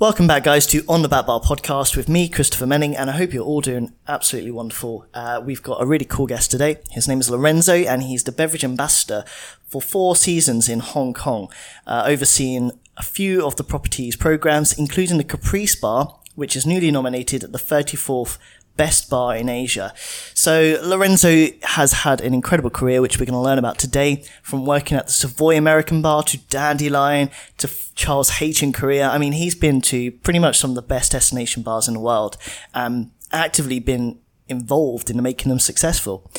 Welcome back, guys, to On the Back Bar podcast with me, Christopher Menning, and I hope you're all doing absolutely wonderful. Uh, we've got a really cool guest today. His name is Lorenzo, and he's the beverage ambassador for four seasons in Hong Kong, uh, overseeing a few of the property's programs, including the Caprice Bar, which is newly nominated at the 34th best bar in Asia. So Lorenzo has had an incredible career, which we're going to learn about today, from working at the Savoy American Bar to Dandelyan to Charles H in Korea. I mean, he's been to pretty much some of the best destination bars in the world, um, actively been involved in making them successful.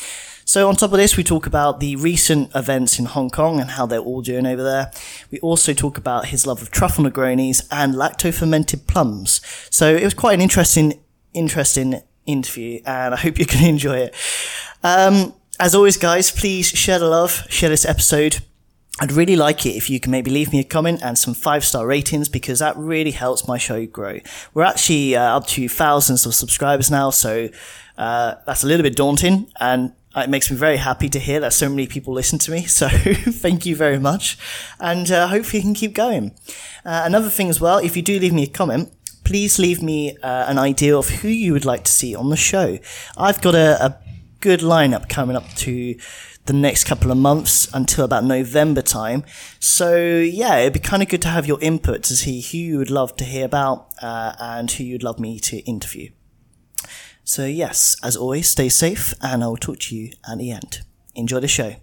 So on top of this, we talk about the recent events in Hong Kong and how they're all doing over there. We also talk about his love of truffle Negronis and lacto fermented plums. So it was quite an interesting, interesting interview, and I hope you can enjoy it. Um, as always, guys, please share the love, share this episode. I'd really like it if you can maybe leave me a comment and some five star ratings because that really helps my show grow. We're actually uh, up to thousands of subscribers now, so uh, that's a little bit daunting and it makes me very happy to hear that so many people listen to me. So thank you very much. And uh, hopefully you can keep going. Uh, another thing as well, if you do leave me a comment, please leave me uh, an idea of who you would like to see on the show. I've got a, a good lineup coming up to the next couple of months until about November time. So yeah, it'd be kind of good to have your input to see who you would love to hear about uh, and who you'd love me to interview. So yes, as always, stay safe and I'll talk to you at the end. Enjoy the show.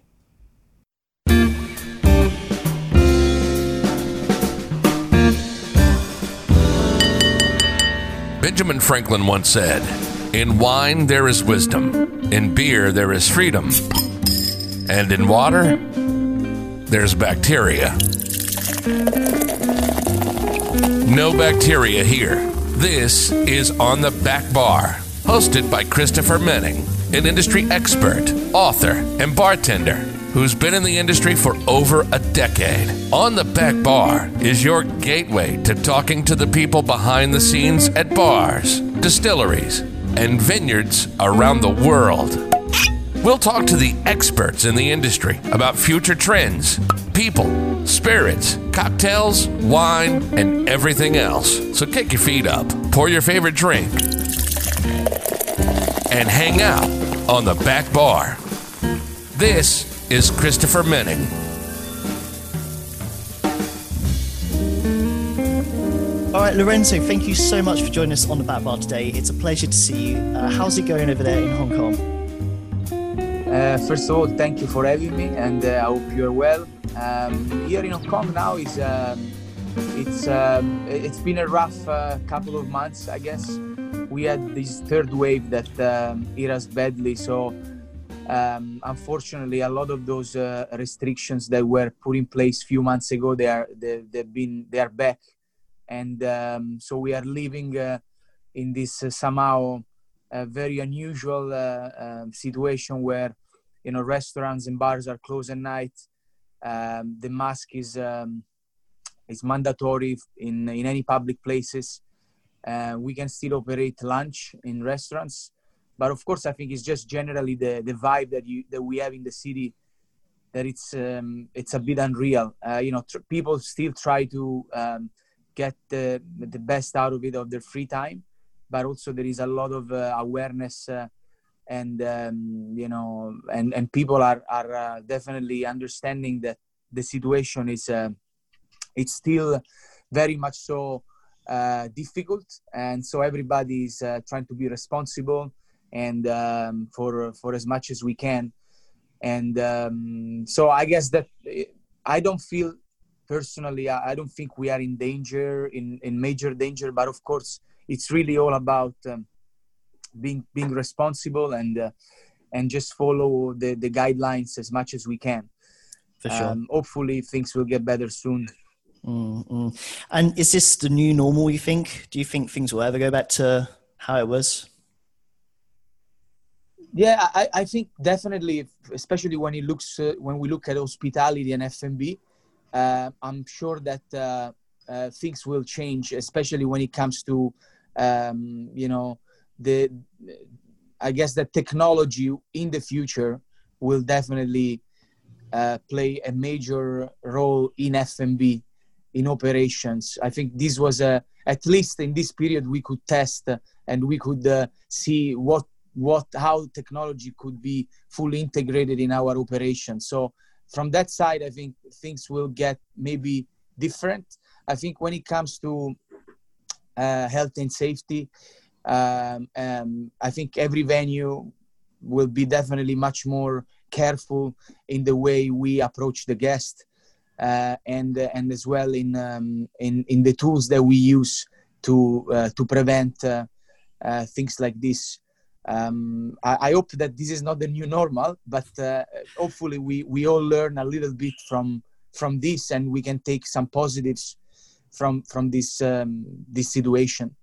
Benjamin Franklin once said, In wine there is wisdom, in beer there is freedom, and in water there's bacteria. No bacteria here. This is On the Back Bar, hosted by Christopher Menning, an industry expert, author, and bartender who's been in the industry for over a decade. On the Back Bar is your gateway to talking to the people behind the scenes at bars, distilleries, and vineyards around the world. We'll talk to the experts in the industry about future trends, people, spirits, cocktails, wine, and everything else. So kick your feet up, pour your favorite drink, and hang out on the back bar. This is Christopher Menning. All right, Lorenzo, thank you so much for joining us on the Back Bar today. It's a pleasure to see you. Uh, how's it going over there in Hong Kong? Uh, first of all, thank you for having me, and uh, I hope you're well. Um, here in Hong Kong now is um, it's um, it's been a rough uh, couple of months, I guess. We had this third wave that um, hit us badly, so um, unfortunately, a lot of those uh, restrictions that were put in place few months ago, they are they, have been they are back, and um, so we are living uh, in this uh, somehow very unusual uh, um, situation where you know restaurants and bars are closed at night. Um, the mask is um, is mandatory in in any public places. Uh, we can still operate lunch in restaurants but of course, I think it's just generally the the vibe that you that we have in the city that it's um, it's a bit unreal. Uh, you know, tr- people still try to um, get the the best out of it of their free time, but also there is a lot of uh, awareness. Uh, and um, you know, and and people are are uh, definitely understanding that the situation is uh, it's still very much so uh, difficult, and so everybody is trying to be responsible and um, for for as much as we can. And um, so I guess that I don't feel personally. I don't think we are in danger, in in major danger. But of course, it's really all about um, being being responsible and uh, and just follow the the guidelines as much as we can. For sure. Um, hopefully, things will get better soon. Mm-hmm. And is this the new normal? You think? Do you think things will ever go back to how it was? Yeah, I, I think definitely, especially when it looks uh, when we look at hospitality and F&B, uh, I'm sure that uh, uh, things will change, especially when it comes to um, you know the I guess that technology in the future will definitely uh, play a major role in F&B in operations. I think this was a at least in this period we could test and we could uh, see what what how technology could be fully integrated in our operation. So from that side, I think things will get maybe different. I think when it comes to uh, health and safety, um, um, I think every venue will be definitely much more careful in the way we approach the guest uh, and uh, and as well in um, in in the tools that we use to uh, to prevent uh, uh, things like this. Um, I, I, hope that this is not the new normal, but uh, hopefully we we all learn a little bit from from this, and we can take some positives from from this um, this situation.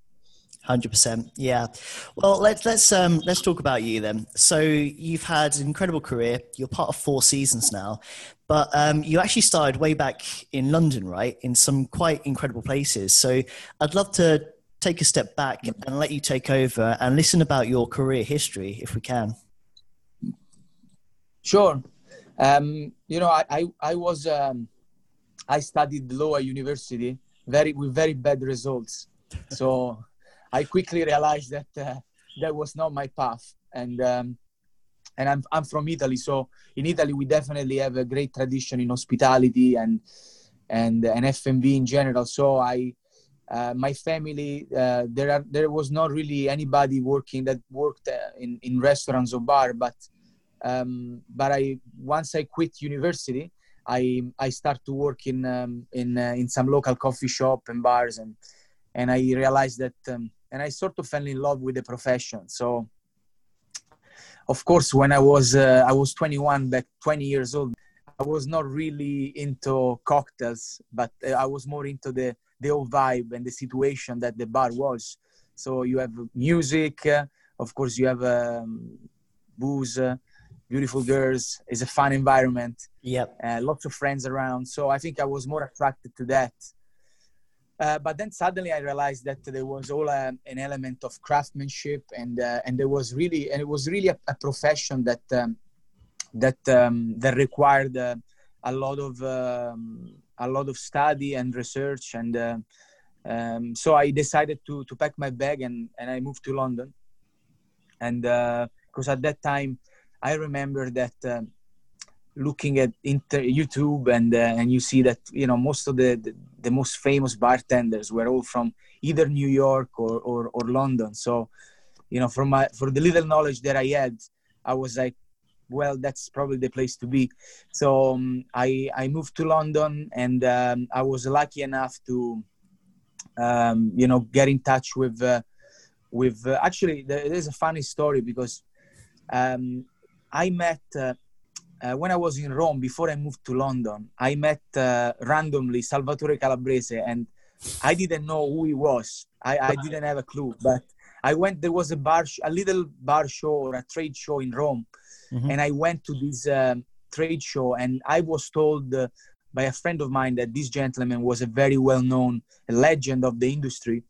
Hundred percent, yeah. Well, let's let's um let's talk about you then. So you've had an incredible career. You're part of four seasons now, but um, you actually started way back in London, right? In some quite incredible places. So I'd love to take a step back and let you take over and listen about your career history, if we can. Sure. Um, you know, I I, I was um, I studied law at university, very with very bad results. So. I quickly realized that uh, that was not my path. And um, and I'm I'm from Italy, so in Italy we definitely have a great tradition in hospitality and and and F&B in general. So I. Uh, my family, uh, there are there was not really anybody working that worked uh, in in restaurants or bar, but um, but I once I quit university, I I start to work in um, in uh, in some local coffee shop and bars, and and I realized that um, and I sort of fell in love with the profession. So, of course, when I was uh, I was 21, back 20 years old, I was not really into cocktails, but I was more into the the whole vibe and the situation that the bar was. So you have music, uh, of course, you have um, booze, uh, beautiful girls. It's a fun environment. Yep. Uh, lots of friends around. So I think I was more attracted to that uh, but then suddenly I realized that there was all a, um, an element of craftsmanship, and uh, and there was really and it was really a, a profession that um, that um, that required uh, a lot of um, a lot of study and research, and uh, um, so I decided to to pack my bag and and I moved to London, and because uh, at that time I remember that um, looking at inter- YouTube and uh, and you see that you know most of the, the, the most famous bartenders were all from either New York or, or or London. So you know from my for the little knowledge that I had, I was like, well, that's probably the place to be. So um, I I moved to London and um, I was lucky enough to um, you know get in touch with uh, with uh, actually there's a funny story because um, I met uh, uh, when I was in Rome before I moved to London, I met uh, randomly Salvatore Calabrese, and I didn't know who he was. I, I didn't have a clue, but I went. There was a bar, sh- a little bar show or a trade show in Rome, mm-hmm. and I went to this um, trade show, and I was told uh, by a friend of mine that this gentleman was a very well-known legend of the industry.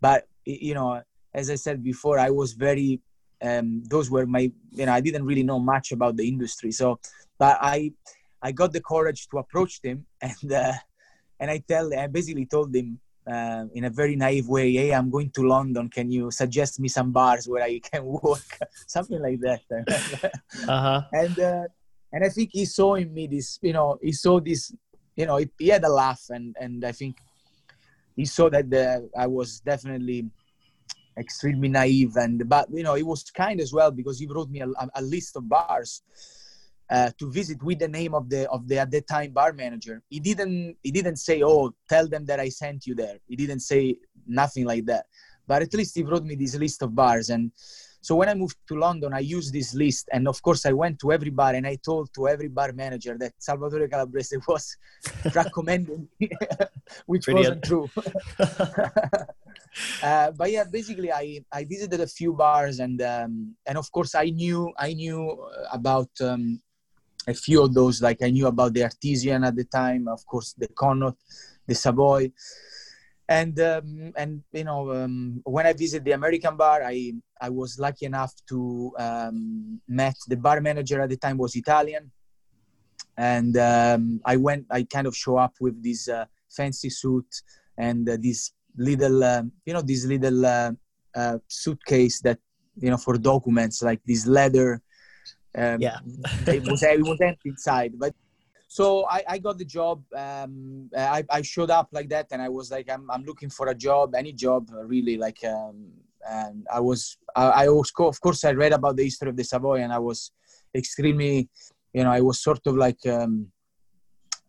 But you know, as I said before, I was very um, those were my you know i didn't really know much about the industry so but i i got the courage to approach them and uh, and i tell i basically told them uh, in a very naive way hey i'm going to london. Can you suggest me some bars where i can work? Something like that. Uh-huh. and uh, and i think he saw in me this you know he saw this you know he, he had a laugh and and i think he saw that the, i was definitely extremely naive and but you know he was kind as well because he wrote me a, a list of bars uh, to visit with the name of the of the at the time bar manager he didn't he didn't say oh tell them that i sent you there he didn't say nothing like that but at least he wrote me this list of bars and so when I moved to London, I used this list, and of course, I went to every bar and I told to every bar manager that Salvatore Calabrese was recommending, me. which Brilliant. wasn't true. uh, but yeah, basically, I I visited a few bars, and um, and of course, I knew I knew about. Um, a few of those, like I knew about the Artesian at the time, of course, the Connaught, the Savoy, and um, and you know um, when I visited the American bar, I I was lucky enough to um, met the bar manager at the time was Italian, and um, I went. I kind of show up with this uh, fancy suit and uh, this little, uh, you know, this little uh, uh, suitcase that you know for documents, like this leather. Um, yeah, it was it was empty inside, but so I, I got the job. Um, I, I showed up like that, and I was like, I'm, I'm looking for a job, any job, really. Like, um, and I was, I, I was, of course, I read about the history of the Savoy, and I was extremely, you know, I was sort of like, um,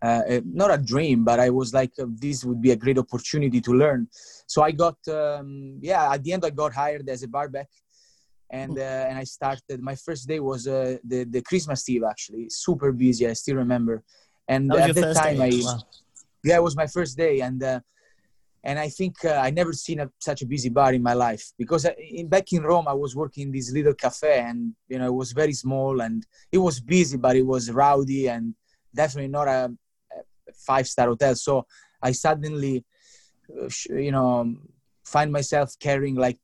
uh, not a dream, but I was like, uh, this would be a great opportunity to learn. So I got, um, yeah, at the end, I got hired as a barback and uh, and I started. My first day was uh, the the Christmas Eve actually, super busy. I still remember, and that at that time day. I wow. yeah it was my first day, and uh, and I think uh, I never seen a, such a busy bar in my life because I, in, back in Rome I was working in this little cafe, and you know it was very small and it was busy, but it was rowdy and definitely not a, a five star hotel. So I suddenly, uh, you know, find myself carrying like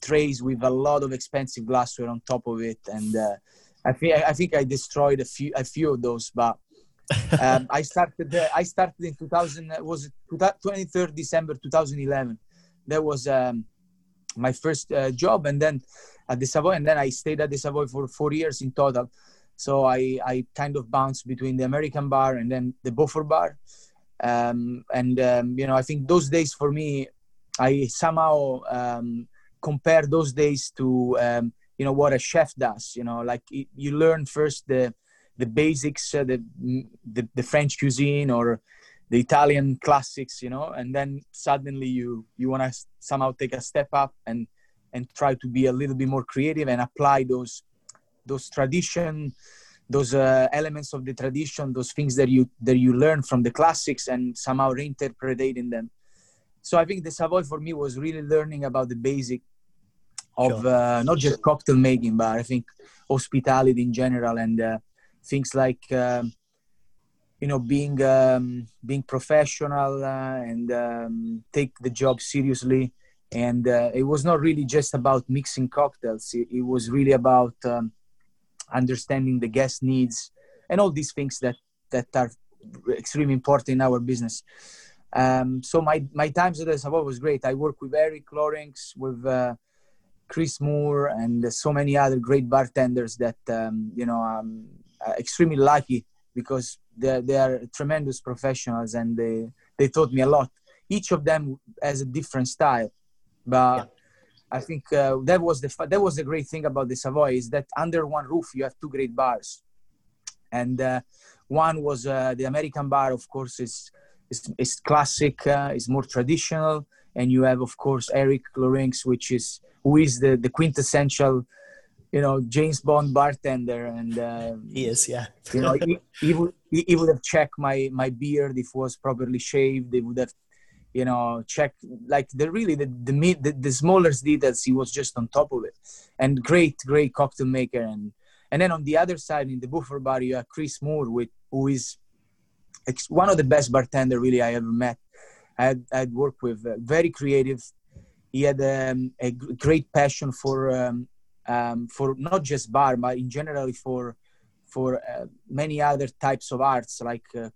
trays with a lot of expensive glassware on top of it, and uh, I think I think I destroyed a few a few of those. But um, I started uh, I started in 2000 was 23rd December 2011. That was um, my first uh, job, and then at the Savoy, and then I stayed at the Savoy for four years in total. So I I kind of bounced between the American bar and then the Beaufort bar. Um, and um, you know, I think those days for me, I somehow um, compare those days to um, you know what a chef does you know like you learn first the the basics uh, the, the, the french cuisine or the italian classics you know and then suddenly you you want to somehow take a step up and and try to be a little bit more creative and apply those those tradition those uh, elements of the tradition those things that you that you learn from the classics and somehow reinterpreting them so I think the Savoy for me was really learning about the basic of sure. uh, not just cocktail making, but I think hospitality in general and uh, things like um, you know being um, being professional uh, and um, take the job seriously. And uh, it was not really just about mixing cocktails. It, it was really about um, understanding the guest needs and all these things that that are extremely important in our business. Um, so my my times at the Savoy was great. I worked with Erik Lorincz, with uh, Chris Moore, and so many other great bartenders that um, you know I'm uh, extremely lucky because they they are tremendous professionals and they they taught me a lot. Each of them has a different style, but. Yeah. I think uh, that was the that was the great thing about the Savoy is that under one roof you have two great bars, and uh, one was uh, the American bar, of course, is is, is classic, uh, is more traditional, and you have of course Erik Lorincz, which is who is the the quintessential, you know, James Bond bartender, and uh, he is, yeah. you know, he, he, would he, would have checked my my beard if it was properly shaved. They would have, you know, checked like the really the the, the the smallest details. He was just on top of it, and great great cocktail maker and. And then on the other side, in the Beaufort bar, you have Chris Moore, with, who is one of the best bartender really I ever met. I had, I had worked with, uh, very creative. He had um, a great passion for um, um, for not just bar, but in general for for uh, many other types of arts like uh,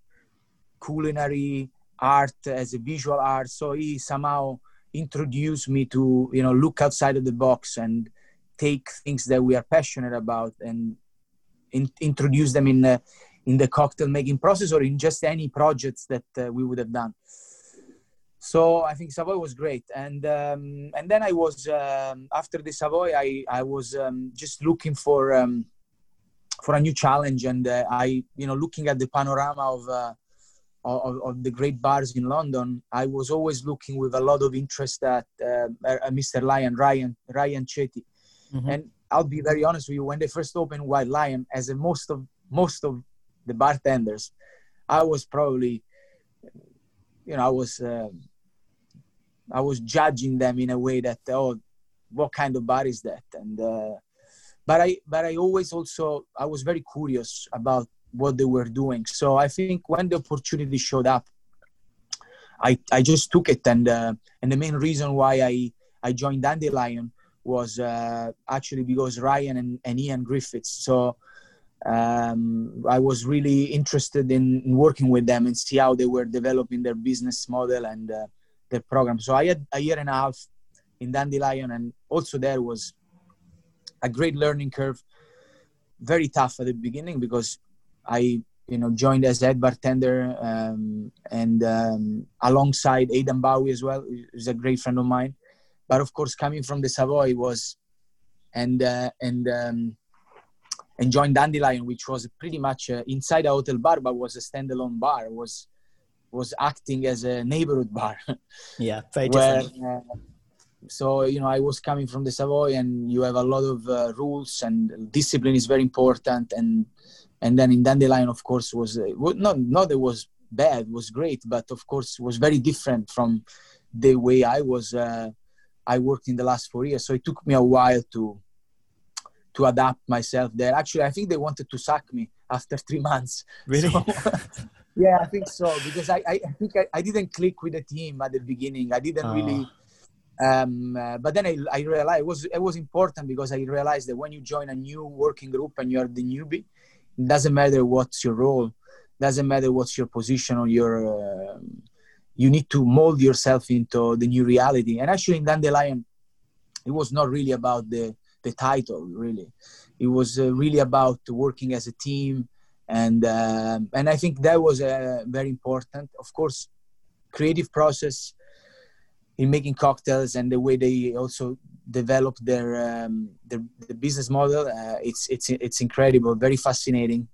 culinary art as a visual art. So he somehow introduced me to you know look outside of the box and take things that we are passionate about and in, introduce them in in the cocktail making process or in just any projects that uh, we would have done. So I think Savoy was great, and um, and then I was um, after the Savoy, I I was um, just looking for um, for a new challenge, and uh, I you know looking at the panorama of, uh, of, of the great bars in London, I was always looking with a lot of interest at uh, Mr. Lyan Ryan Ryan Chetty, mm-hmm. and I'll be very honest with you, when they first opened White Lyan, as a most of most of the bartenders, I was probably, you know, I was, uh, I was judging them in a way that, oh, what kind of bar is that? And, uh, but I, but I always also, I was very curious about what they were doing. So I think when the opportunity showed up, I, I just took it. And, uh, and the main reason why I, I joined Dandelyan was uh, actually because Ryan and, and Iain Griffiths. So um, I was really interested in, in, working with them and see how they were developing their business model and uh, their program. So I had a year and a half in Dandelyan, and also there was a great learning curve. Very tough at the beginning because I, you know, joined as head bartender um, and um, alongside Aidan Bowie as well, who's a great friend of mine. But of course, coming from the Savoy was, and uh, and um, and joined Dandelyan, which was pretty much uh, inside a hotel bar, but was a standalone bar. Was was acting as a neighborhood bar. yeah, very. Where, uh, so you know, I was coming from the Savoy, and you have a lot of uh, rules and discipline is very important. And and then in Dandelyan, of course, was uh, not not that was bad, was great, but of course was very different from the way I was. Uh, I worked in the last four years, so it took me a while to to adapt myself there. Actually, I think they wanted to sack me after three months. Really? So, yeah, I think so because I, I, think I, I, didn't click with the team at the beginning. I didn't oh. really. Um, uh, but then I, I realized it was it was important because I realized that when you join a new working group and you're the newbie, it doesn't matter what's your role, doesn't matter what's your position or your. Uh, you need to mold yourself into the new reality. And actually, in Dandelyan, it was not really about the the title really. It was uh, really about working as a team and uh, and i think that was uh, very important. Of course creative process in making cocktails and the way they also develop their um, their, the business model uh, it's it's it's incredible very fascinating.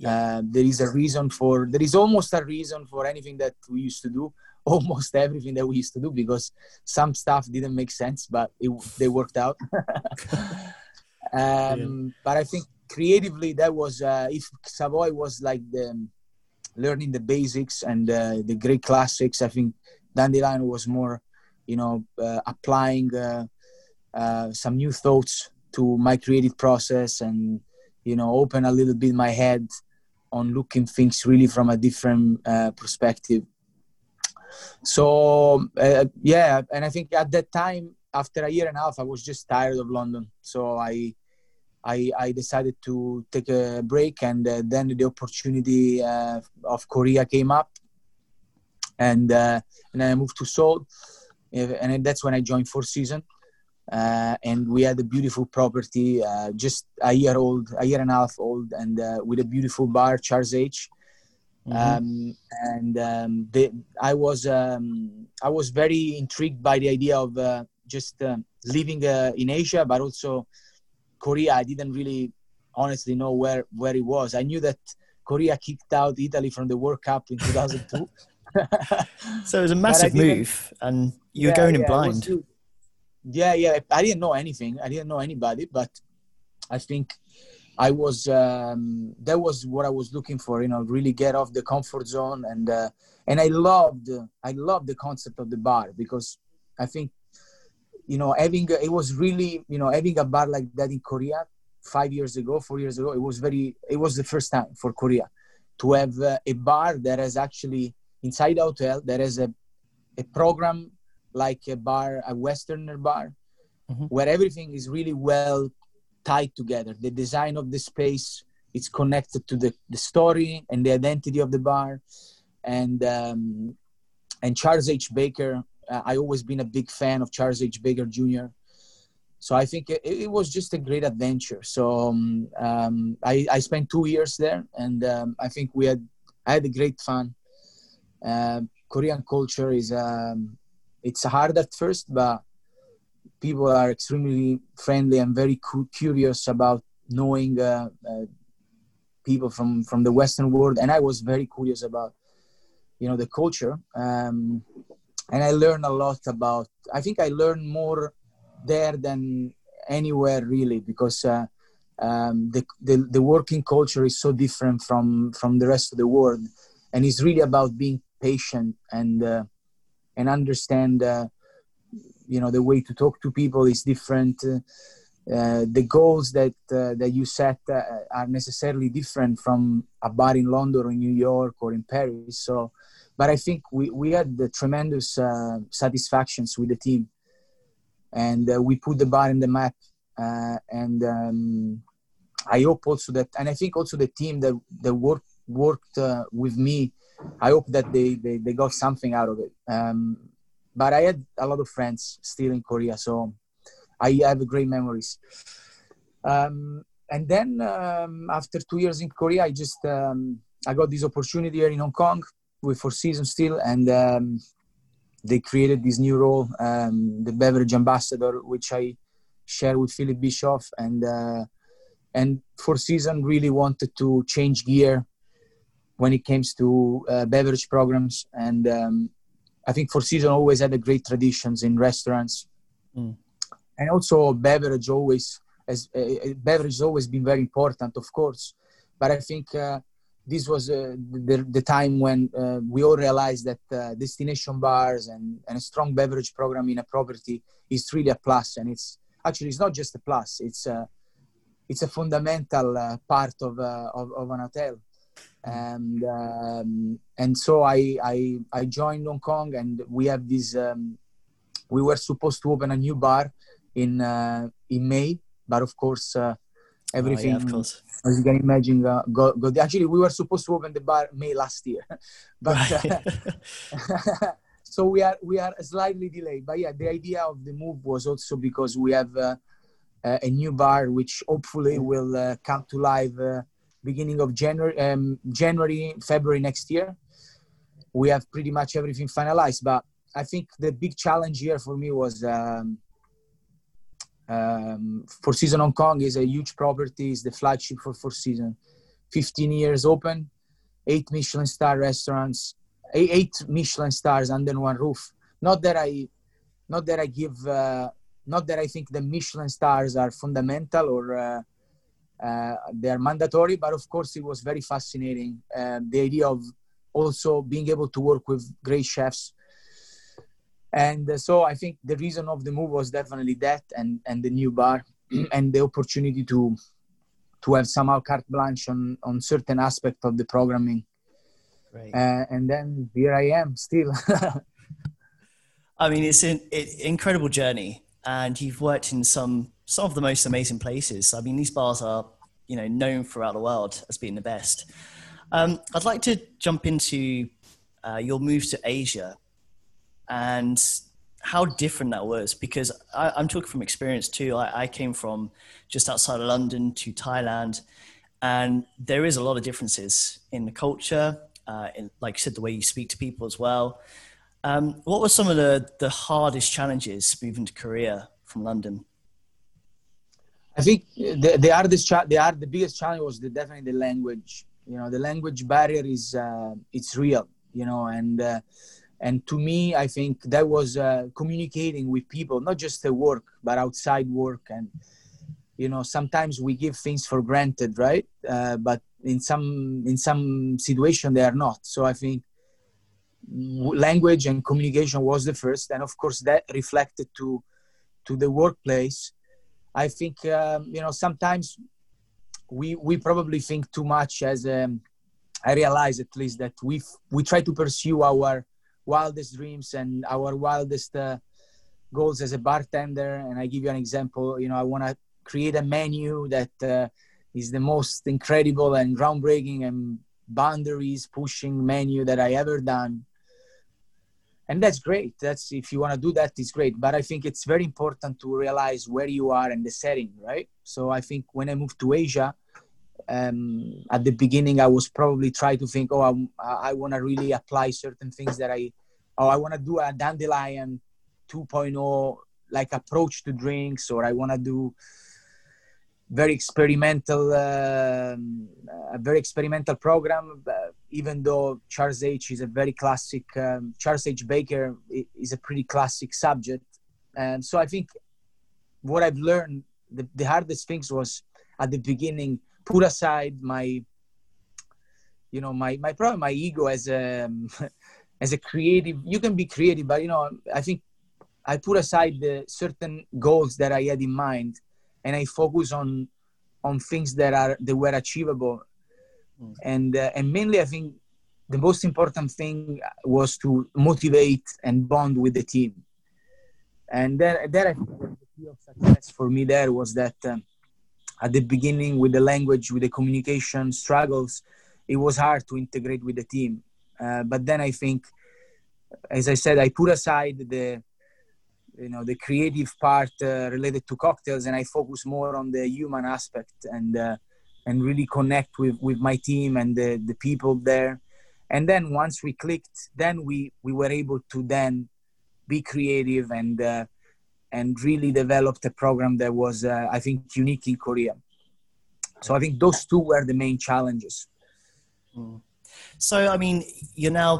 Yeah. Uh, there is a reason for there is almost a reason for anything that we used to do almost everything that we used to do because some stuff didn't make sense, but it, they worked out. um, yeah. But I think creatively, that was uh, if Savoy was like the um, learning the basics and uh, the great classics. I think Dandelyan was more, you know, uh, applying uh, uh, some new thoughts to my creative process and you know open a little bit my head on looking things really from a different uh, perspective so uh, yeah and i think at that time after a year and a half i was just tired of london. So i i, I decided to take a break and uh, then the opportunity uh, of korea came up. And uh, and i moved to seoul. Uh, and that's when i joined four season uh, and we had a beautiful property just a year old a year and a half old and with a beautiful bar charles h Mm-hmm. Um, and um, the, I was um, I was very intrigued by the idea of uh, just uh, living uh, in Asia, but also Korea. I didn't really honestly know where where it was. I knew that Korea kicked out Italy from the World Cup in 2002. so it was a massive move, and you were yeah, going in yeah, blind. Yeah, yeah. I didn't know anything. I didn't know anybody, but I think I was um, that was what I was looking for. You know, really get off the comfort zone, and uh, and I loved I loved the concept of the bar because I think you know having it was really you know having a bar like that in Korea five years ago, four years ago, it was very it was the first time for Korea to have uh, a bar that has actually inside a hotel that has a a program like a bar, a Westerner bar, mm-hmm. where everything is really well tied together. The design of the space it's connected to the, the story and the identity of the bar. And um, and Charles H. Baker, uh, I always been a big fan of Charles H. Baker Jr. So I think it, it was just a great adventure. So um, um, I, I spent two years there, and um, I think we had I had a great fun. Uh, Korean culture is um, it's hard at first, but people are extremely friendly and very cu- curious about knowing uh, uh, people from from the Western world, and I was very curious about you know the culture, um, and I learned a lot about. I think I learned more there than anywhere really because. Uh, um, the, the, the working culture is so different from from the rest of the world, and it's really about being patient and uh, and understand uh, you know the way to talk to people is different uh, the goals that uh, that you set uh, are necessarily different from a bar in London or in New York or in Paris. So, but I think we we had the tremendous uh, satisfactions with the team, and uh, we put the bar in the map, uh, and um, I hope also that, and I think also the team that that worked worked uh, with me, I hope that they, they they got something out of it. Um, but I had a lot of friends still in Korea, so I have great memories. Um, and then um, after two years in Korea, I just um, I got this opportunity here in Hong Kong with Four Seasons still, and um, they created this new role, um, the beverage ambassador, which I share with Philip Bischoff, and uh, and Four Seasons really wanted to change gear when it comes to uh, beverage programs, and um, I think Four Seasons always had a great traditions in restaurants, mm. and also beverage always as uh, beverage has always been very important, of course, but I think uh, this was uh, the, the, time when uh, we all realized that uh, destination bars and, and, a strong beverage program in a property is really a plus. And it's actually it's not just a plus. It's a, it's a fundamental uh, part of, uh, of, of, an hotel and um, and so I, I, I joined Hong Kong and we have this um, we were supposed to open a new bar in uh, in May but of course everything oh, yeah, of course. as you can imagine uh, go, go, actually we were supposed to open the bar may last year but uh, so we are we are slightly delayed but yeah the idea of the move was also because we have uh, a new bar which hopefully will uh, come to life uh, beginning of january um, january february next year we have pretty much everything finalized but i think the big challenge here for me was um, um, Four Seasons Hong Kong is a huge property. It's the flagship for Four Seasons. 15 years open, eight Michelin star restaurants, eight Michelin stars under one roof. Not that I, not that I give, uh, not that I think the Michelin stars are fundamental or uh, uh, they are mandatory, but of course it was very fascinating. Um, the idea of also being able to work with great chefs and uh, so i think the reason of the move was definitely that and and the new bar and the opportunity to to have somehow carte blanche on on certain aspect of the programming right. uh, and then here i am still i mean it's an it, incredible journey and you've worked in some some of the most amazing places i mean these bars are you know known throughout the world as being the best um, i'd like to jump into uh, your move to asia and how different that was because I, am talking from experience too. I, I, came from just outside of London to Thailand, and there is a lot of differences in the culture, uh, in, like you said, the way you speak to people as well. Um, what were some of the, the hardest challenges moving to Korea from London? I think the, the hardest, cha- the, hard, the biggest challenge was the, definitely the language. You know, the language barrier is uh, it's real. You know, and uh, and to me i think that was uh, communicating with people not just at work but outside work and you know sometimes we give things for granted right uh, but in some in some situation they are not so i think language and communication was the first and of course that reflected to to the workplace i think um, you know sometimes we we probably think too much as um, i realize at least that we we try to pursue our wildest dreams and our wildest uh, goals as a bartender. And I give you an example. You know, I want to create a menu that uh, is the most incredible and groundbreaking and boundaries pushing menu that I ever done. And that's great. That's if you want to do that, it's great. But I think it's very important to realize where you are and the setting, right? So I think when I moved to Asia, um, at the beginning, I was probably trying to think, oh, I'm, i want to really apply certain things that I, oh, I want to do a dandelyan 2.0 like approach to drinks, or I want to do very experimental, uh, a very experimental program. Uh, even though Charles H is a very classic, um, Charles H. Baker is a pretty classic subject, and so I think what I've learned, the, the hardest things was at the beginning put aside my you know my my problem my ego as a as a creative you can be creative but you know i think i put aside the certain goals that i had in mind and i focus on on things that are that were achievable mm. and uh, and mainly i think the most important thing was to motivate and bond with the team and there, there I think the key of success for me there was that um, at the beginning with the language, with the communication struggles, it was hard to integrate with the team. Uh, but then I think, as I said, I put aside the you know the creative part uh, related to cocktails and i focus more on the human aspect and uh, and really connect with with my team and the the people there. And then once we clicked then we we were able to then be creative and uh, and really developed a program that was uh, i think unique in korea. So i think those two were the main challenges. Mm. so i mean you're now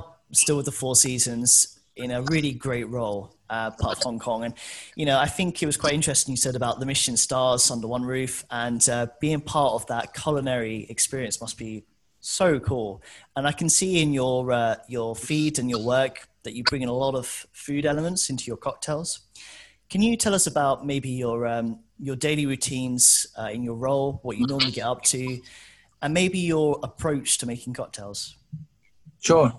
still with the four seasons in a really great role uh, part of Hong Kong. And, you know, I think it was quite interesting you said about the Michelin stars under one roof and uh, being part of that culinary experience must be so cool. And I can see in your, uh, your feed and your work that you bring in a lot of food elements into your cocktails. Can you tell us about maybe your, um, your daily routines uh, in your role, what you normally get up to, and maybe your approach to making cocktails? Sure.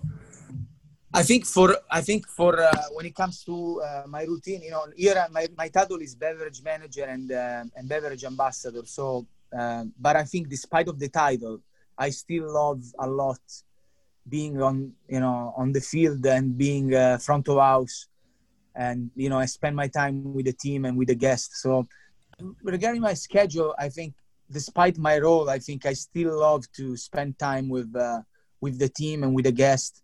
I think for I think for uh, when it comes to uh, my routine, you know, here uh, my, my title is beverage manager and uh, and beverage ambassador. So, uh, but I think despite of the title, I still love a lot being on you know on the field and being uh, front of house, and you know I spend my time with the team and with the guests. So, regarding my schedule, I think despite my role, I think I still love to spend time with with the team and with the guests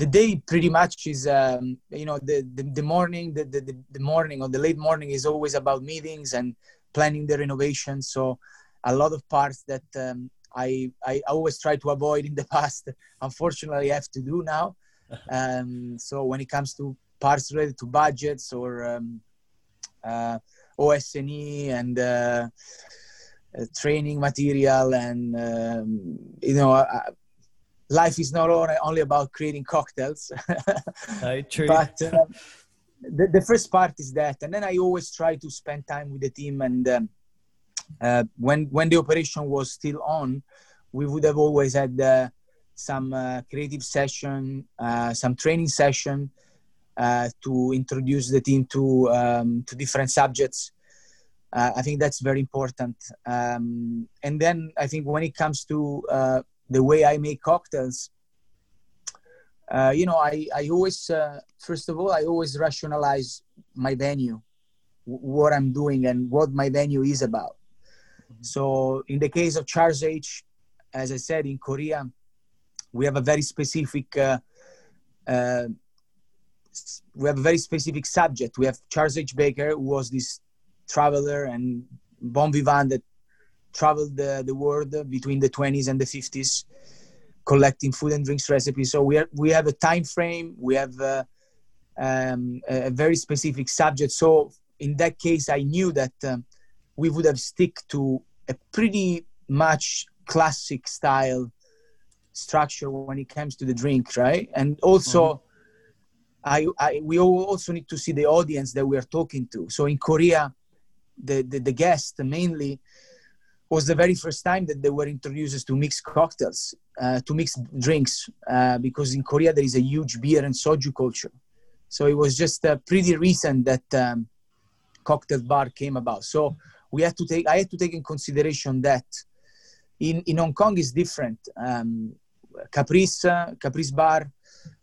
the day pretty much is um, you know the, the, the morning the, the, the morning or the late morning is always about meetings and planning the renovation. So a lot of parts that um, I, I always try to avoid in the past unfortunately I have to do now. Um, so when it comes to parts related to budgets or um, uh, OS&E and uh, uh, training material and um, you know life is not only about creating cocktails. no, true. But uh, the, the first part is that, and then I always try to spend time with the team. And um, uh, when when the operation was still on, we would have always had uh, some uh, creative session, uh, some training session uh, to introduce the team to um, to different subjects. I think that's very important. Um, and then I think when it comes to the way I make cocktails, uh, you know, I, I always, uh, first of all, I always rationalize my venue, w- what I'm doing and what my venue is about. Mm-hmm. So in the case of Charles H, as I said, in Korea, we have a very specific, uh, uh we have a very specific subject. We have Charles H. Baker, who was this traveler and bon vivant that traveled the, the world between the 20s and the 50s collecting food and drinks recipes. So we, are, we have a time frame. We have uh, um, a very specific subject. So in that case i knew that um, we would have stick to a pretty much classic style structure when it comes to the drink right? And also mm-hmm. I, I we also need to see the audience that we are talking to. So in korea the the, the guest mainly was the very first time that they were introduced to mixed cocktails, uh, to mixed drinks, uh, because in Korea there is a huge beer and soju culture. So it was just uh, pretty recent that um, cocktail bar came about. So we had to take, I had to take in consideration that in, in Hong Kong is different. Um, Caprice, uh, Caprice Bar,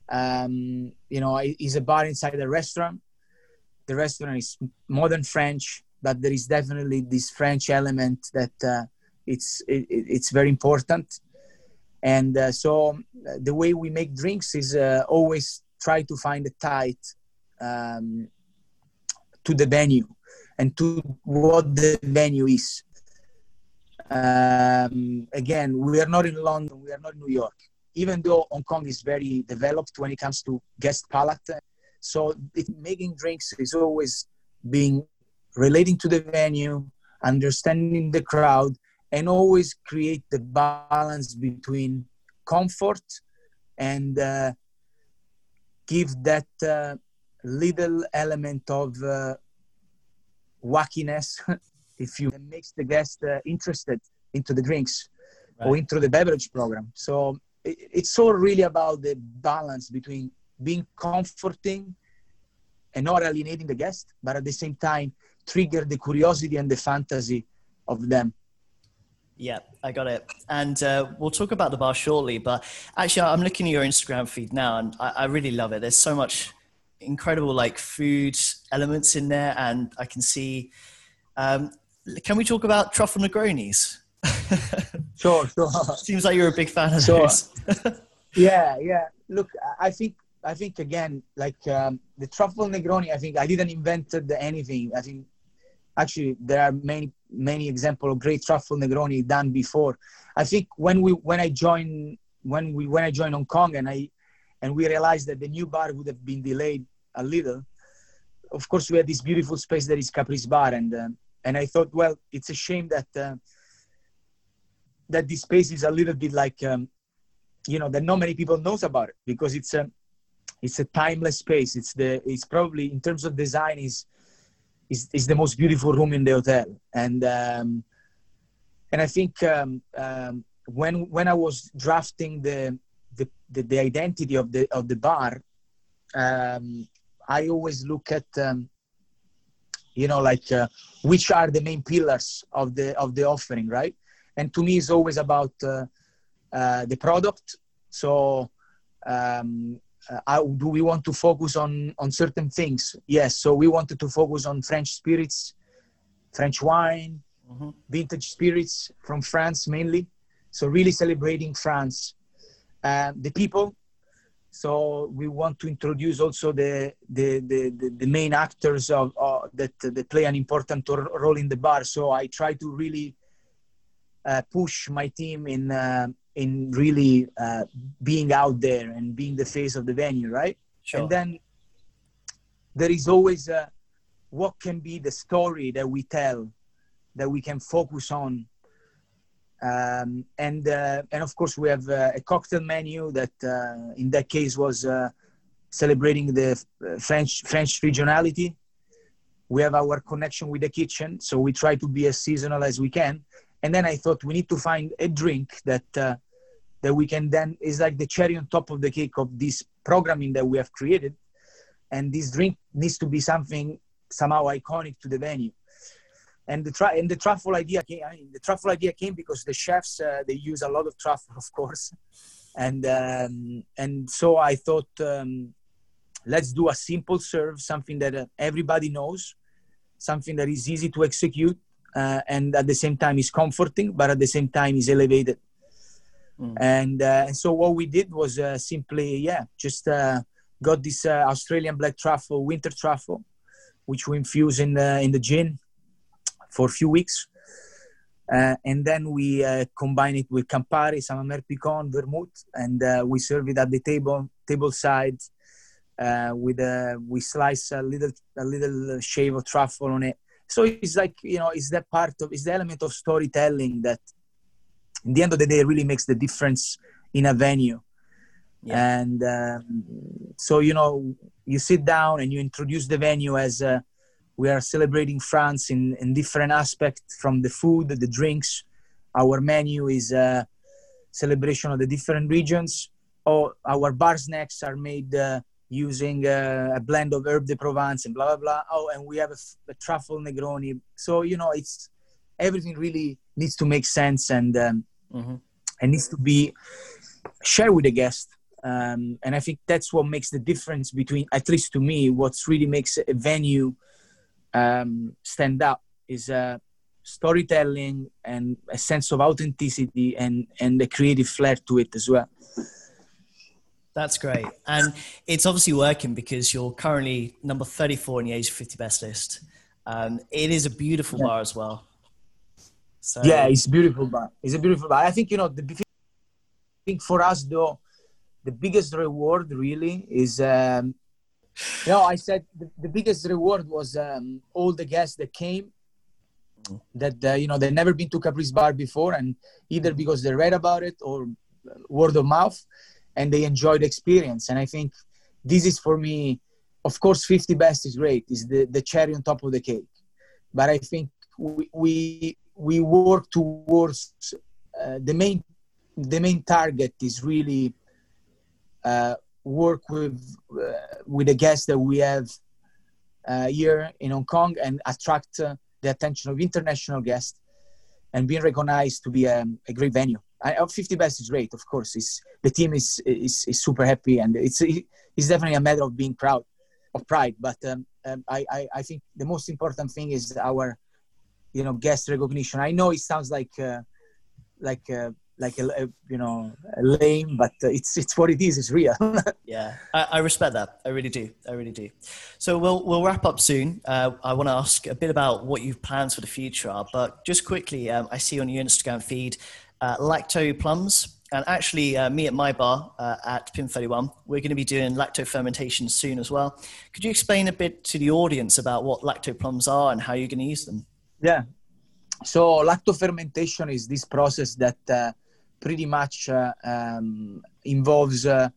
um, you know, is a bar inside a restaurant. The restaurant is modern French but there is definitely this French element that uh, it's it, it's very important. And uh, so uh, the way we make drinks is uh, always try to find a tight um, to the venue and to what the venue is. Um, again, we are not in London, we are not in New York. Even though Hong Kong is very developed when it comes to guest palate, so it, making drinks is always being relating to the venue, understanding the crowd, and always create the balance between comfort and uh, give that uh, little element of uh, wackiness, if you makes the guest uh, interested into the drinks right. or into the beverage program. So it, it's all really about the balance between being comforting and not alienating the guest, but at the same time trigger the curiosity and the fantasy of them Yeah, I got it. And uh, we'll talk about the bar shortly. But actually, I'm looking at your Instagram feed now, and I, I really love it. There's so much incredible like food elements in there, and I can see. Um, can we talk about truffle Negronis? sure, sure. Seems like you're a big fan of sure. those. yeah, yeah. Look, I think I think again, like um, the truffle Negroni. I think I didn't invent anything. I think actually there are many many example of great truffle Negroni done before. I think when we when I joined when we when I joined Hong Kong and I and we realized that the new bar would have been delayed a little. Of course, we had this beautiful space that is Caprice Bar, and uh, and I thought, well, it's a shame that uh, that this space is a little bit like um, you know that not many people knows about it because it's a it's a timeless space. It's the it's probably in terms of design is is, is the most beautiful room in the hotel. And um, and I think um, um, when when I was drafting the the, the, the identity of the of the bar, um, I always look at um, you know like uh, which are the main pillars of the of the offering, right? And to me, it's always about uh, uh, the product. So um, uh, do we want to focus on on certain things? Yes. So we wanted to focus on french spirits french wine mm-hmm. vintage spirits from france mainly. So really celebrating france. Uh, the people. So we want to introduce also the the the, the main actors of uh, that that play an important role in the bar. So i try to really uh, push my team in uh, in really uh, being out there and being the face of the venue, right? Sure. And then there is always what can be the story that we tell that we can focus on. Um, and uh, and of course we have uh, a cocktail menu that uh, in that case was uh, celebrating the uh, French French regionality. We have our connection with the kitchen, so we try to be as seasonal as we can. And then I thought we need to find a drink that that we can then is like the cherry on top of the cake of this programming that we have created. And this drink needs to be something somehow iconic to the venue. And the tra- and the truffle idea came I mean, the truffle idea came because the chefs uh, they use a lot of truffle of course. And um, and so i thought um, let's do a simple serve something that uh, everybody knows something that is easy to execute uh, and at the same time is comforting but at the same time is elevated Mm. And, uh, and so what we did was uh, simply, yeah, just uh, got this uh, Australian black truffle, winter truffle, which we infuse in the, in the gin for a few weeks. Uh, and then we uh, combine it with Campari, Saint-Mamère Picon, Vermouth, and we serve it at the table, table side. with a, we slice a little, a little shave of truffle on it. So it's like you know, it's that part of, it's the element of storytelling that in the end of the day, it really makes the difference in a venue. Yeah. And um, so, you know, you sit down and you introduce the venue as uh, we are celebrating France in, in different aspects from the food, the drinks. Our menu is a celebration of the different regions. Oh, our bar snacks are made uh, using uh, a blend of herb de Provence and blah, blah, blah. Oh, and we have a, a truffle Negroni. So, you know, it's everything really needs to make sense and um, mm-hmm. and needs to be shared with the guest. Um, and I think that's what makes the difference between, at least to me, what really makes a venue um, stand out is uh, storytelling and a sense of authenticity and and the creative flair to it as well. That's great. And it's obviously working because you're currently number 34 in the Asia 50 best list. Um, it is a beautiful yeah. bar as well. So yeah, it's beautiful bar. It's a beautiful bar. I think you know the thing for us though, the biggest reward really is. Um, you know, I said the, the biggest reward was um, all the guests that came that uh, you know they've never been to Caprice Bar before, and either because they read about it or word of mouth, and they enjoyed the experience. And I think this is for me, of course, 50 best is great, is the the cherry on top of the cake. But I think we, we we work towards uh, the main the main target is really uh, work with uh, with the guests that we have uh, here in Hong Kong and attract uh, the attention of international guests and being recognized to be a, a great venue. I, 50 best is great, of course. It's, the team is, is, is super happy, and it's it's definitely a matter of being proud, of pride. But um, um, I, I, I think the most important thing is our, you know, guest recognition. I know it sounds like uh, like uh, like a, a, you know a lame, but uh, it's it's what it is. It's real. yeah, I, I, respect that. I really do. I really do. So we'll we'll wrap up soon. Uh, I want to ask a bit about what you've plans for the future are, but just quickly, um, I see on your Instagram feed uh, lacto plums. And actually, uh, me at my bar uh, at Pin 31, we're going to be doing lacto fermentation soon as well. Could you explain a bit to the audience about what lacto plums are and how you're going to use them? Yeah. So, lacto fermentation is this process that uh, pretty much uh, um, involves uh,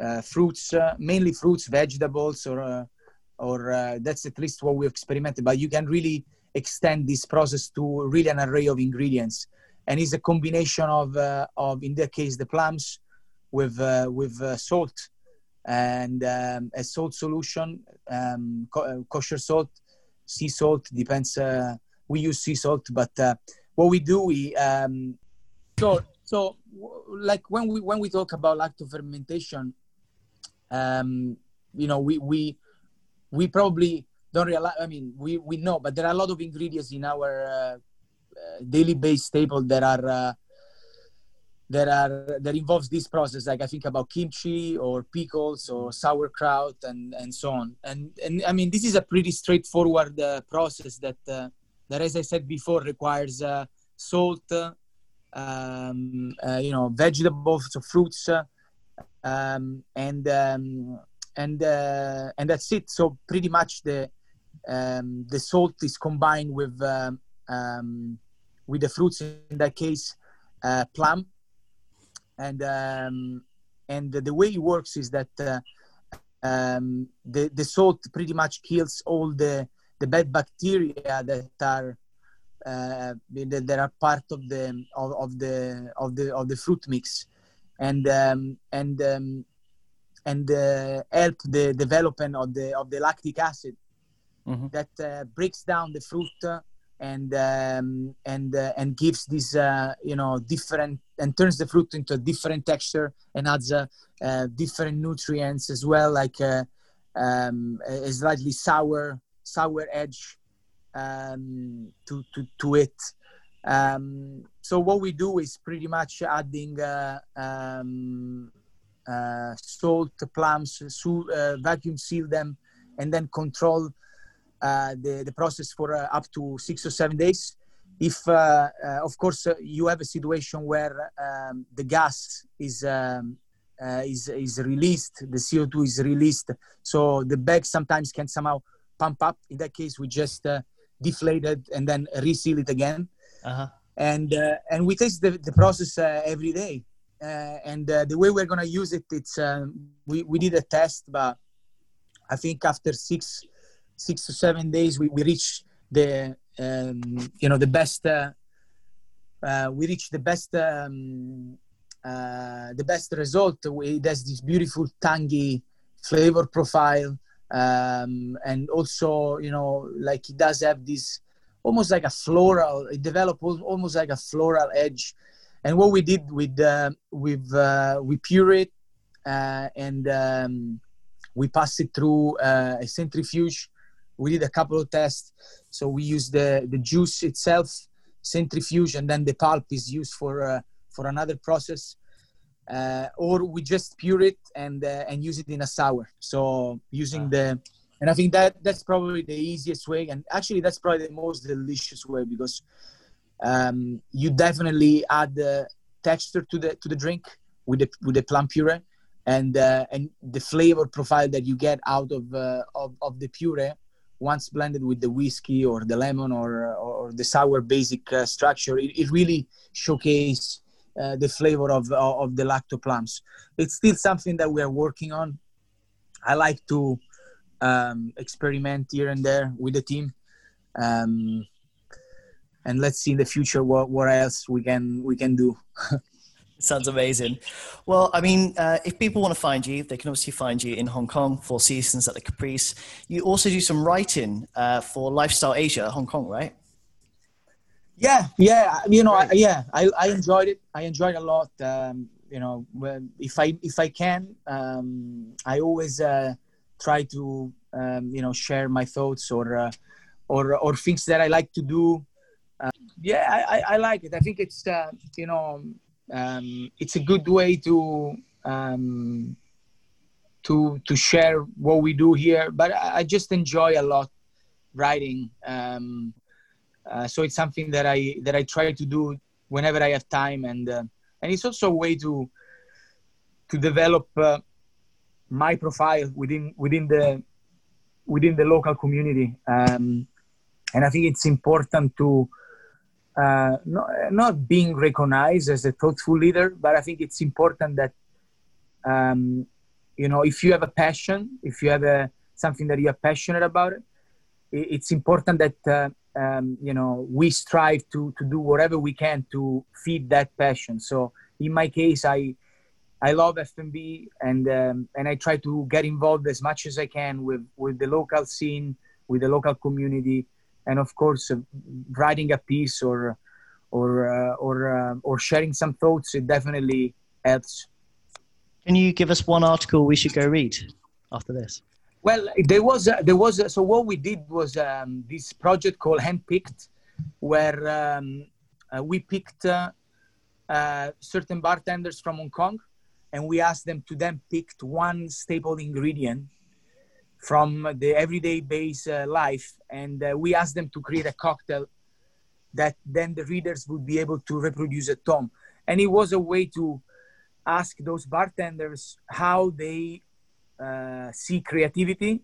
uh, fruits, mainly fruits, vegetables, or or that's at least what we experimented. But you can really extend this process to really an array of ingredients and it's a combination of uh, of in that case the plums with uh, with uh, salt and um, a salt solution, um, uh, kosher salt, sea salt depends. Uh, we use sea salt, but uh, what we do we um, so so like when we when we talk about lacto fermentation, um, you know we we we probably don't realize. I mean, we we know, but there are a lot of ingredients in our daily based staple that are uh, that are that involves this process like i think about kimchi or pickles or sauerkraut and and so on and and i mean this is a pretty straightforward uh, process that uh, that as i said before requires uh, salt um, uh, you know vegetables so fruits um, and um, and uh, and that's it. So pretty much the um, the salt is combined with um, with the fruits in that case uh, plum. And um, and the way it works is that uh, um, the the salt pretty much kills all the the bad bacteria that are uh, that are part of the of, of, the of the of the fruit mix and um, and um, and uh, help the development of the of the lactic acid mm-hmm. that uh, breaks down the fruit and um, and uh, and gives this uh, you know different and turns the fruit into a different texture and adds different nutrients as well like uh, um, a slightly sour sour edge um, to, to to it um, so what we do is pretty much adding uh, um, salt plums vacuum seal them and then control uh, the, the process for uh, up to six or seven days. If, uh, of course, you have a situation where um, the gas is um, is is released, the CO2 is released, so the bag sometimes can somehow pump up. In that case, we just deflate it and then reseal it again. Uh-huh. And and we test the, the process every day. Uh, and uh, the way we're going to use it it's um, we, we did a test but i think after six six to seven days, we, we reach the um, you know the best. Uh, uh, we reach the best um, uh, the best result. It has this beautiful tangy flavor profile, um, and also you know like it does have this almost like a floral. It develops almost like a floral edge. And what we did with uh, with uh, we pure it uh, and um, we pass it through uh, a centrifuge we did a couple of tests. So we use the the juice itself, centrifuge, and then the pulp is used for uh, for another process. Uh, or we just pure it and uh, and use it in a sour. So using ah. the and I think that that's probably the easiest way, and actually that's probably the most delicious way because um, you definitely add the texture to the to the drink with the with the plum puree, and uh, and the flavor profile that you get out of uh, of, of the puree once blended with the whiskey or the lemon or or the sour basic uh, structure, it, it, really showcases uh, the flavor of of the lacto plums. It's still something that we are working on. I like to um, experiment here and there with the team, um, and let's see in the future what what else we can we can do. Sounds amazing. Well, I mean, uh, if people want to find you, they can obviously find you in Hong Kong, Four Seasons at the Caprice. You also do some writing uh, for Lifestyle Asia, Hong Kong, right? Yeah, yeah, you know, I, yeah, I, I enjoyed it. I enjoyed it a lot. Um, you know, if I if I can, um, I always uh, try to um, you know share my thoughts or uh, or or things that I like to do. Uh, yeah, I, I, like it. I think it's uh, you know um, it's a good way to um, to to share what we do here. But I, I just enjoy a lot writing. Um, so it's something that I that I try to do whenever I have time, and uh, and it's also a way to to develop uh, my profile within within the within the local community. Um, and I think it's important to uh, not, not being recognized as a thoughtful leader, but I think it's important that um, you know if you have a passion, if you have a, something that you're passionate about, it, it's important that uh, um, you know we strive to to do whatever we can to feed that passion. So in my case, I I love F&B and um, and I try to get involved as much as I can with with the local scene, with the local community, and of course, uh, writing a piece or or uh, or uh, or sharing some thoughts. It definitely helps. Can you give us one article we should go read after this? Well, there was a, there was a, so what we did was um, this project called Handpicked, where um, uh, we picked uh, uh, certain bartenders from Hong Kong and we asked them to then pick one staple ingredient from the everyday base uh, life and uh, we asked them to create a cocktail that then the readers would be able to reproduce at home. And it was a way to ask those bartenders how they uh, see creativity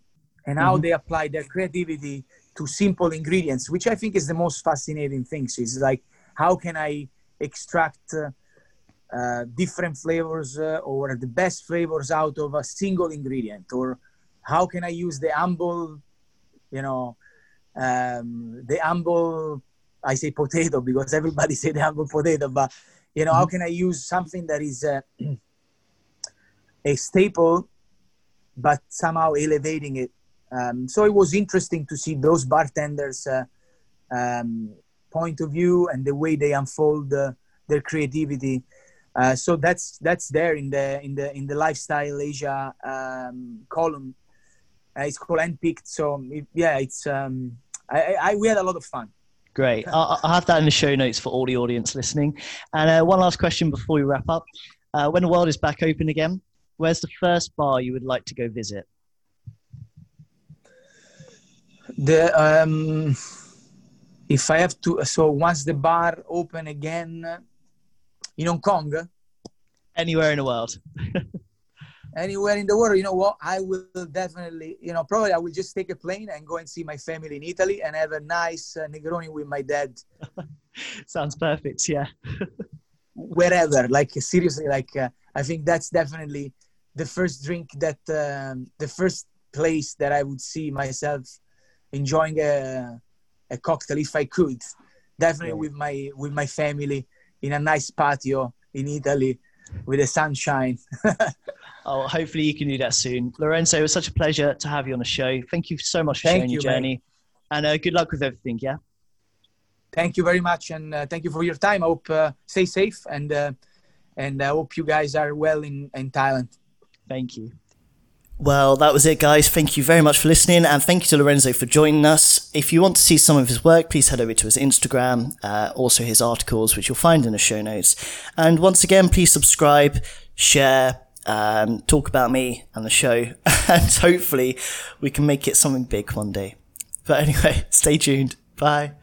and how mm-hmm. they apply their creativity to simple ingredients which i think is the most fascinating thing is like how can i extract uh, uh, different flavors uh, or the best flavors out of a single ingredient or how can i use the humble you know um, the humble i say potato because everybody say the humble potato but you know mm-hmm. how can i use something that is uh, a staple but somehow elevating it um, so it was interesting to see those bartenders uh, um, point of view and the way they unfold uh, their creativity uh, so that's that's there in the in the in the lifestyle Asia um, column. Uh, it's called Handpicked. So it, yeah, it's um, I, I, we had a lot of fun. Great. I'll, I'll, have that in the show notes for all the audience listening. And uh, one last question before we wrap up: uh, When the world is back open again, where's the first bar you would like to go visit? The um, if I have to, so once the bar open again in Hong Kong? Anywhere in the world. Anywhere in the world, you know what? I will definitely, you know, probably I will just take a plane and go and see my family in Italy and have a nice uh, Negroni with my dad. Sounds perfect, yeah. Wherever, like seriously, like uh, I think that's definitely the first drink that um, the first place that I would see myself enjoying a, a cocktail if I could. Definitely yeah. with my with my family in a nice patio in Italy with the sunshine. oh, hopefully you can do that soon. Lorenzo, it was such a pleasure to have you on the show. Thank you so much for thank sharing you, your journey. Mate. And uh, good luck with everything, yeah? Thank you very much. And uh, thank you for your time. I hope uh, stay safe and, uh, and I hope you guys are well in, in Thailand. Thank you. Well, that was it, guys. Thank you very much for listening, and thank you to Lorenzo for joining us. If you want to see some of his work, please head over to his Instagram, uh, also his articles, which you'll find in the show notes. And once again, please subscribe, share, um, talk about me and the show, and hopefully we can make it something big one day. But anyway, stay tuned. Bye.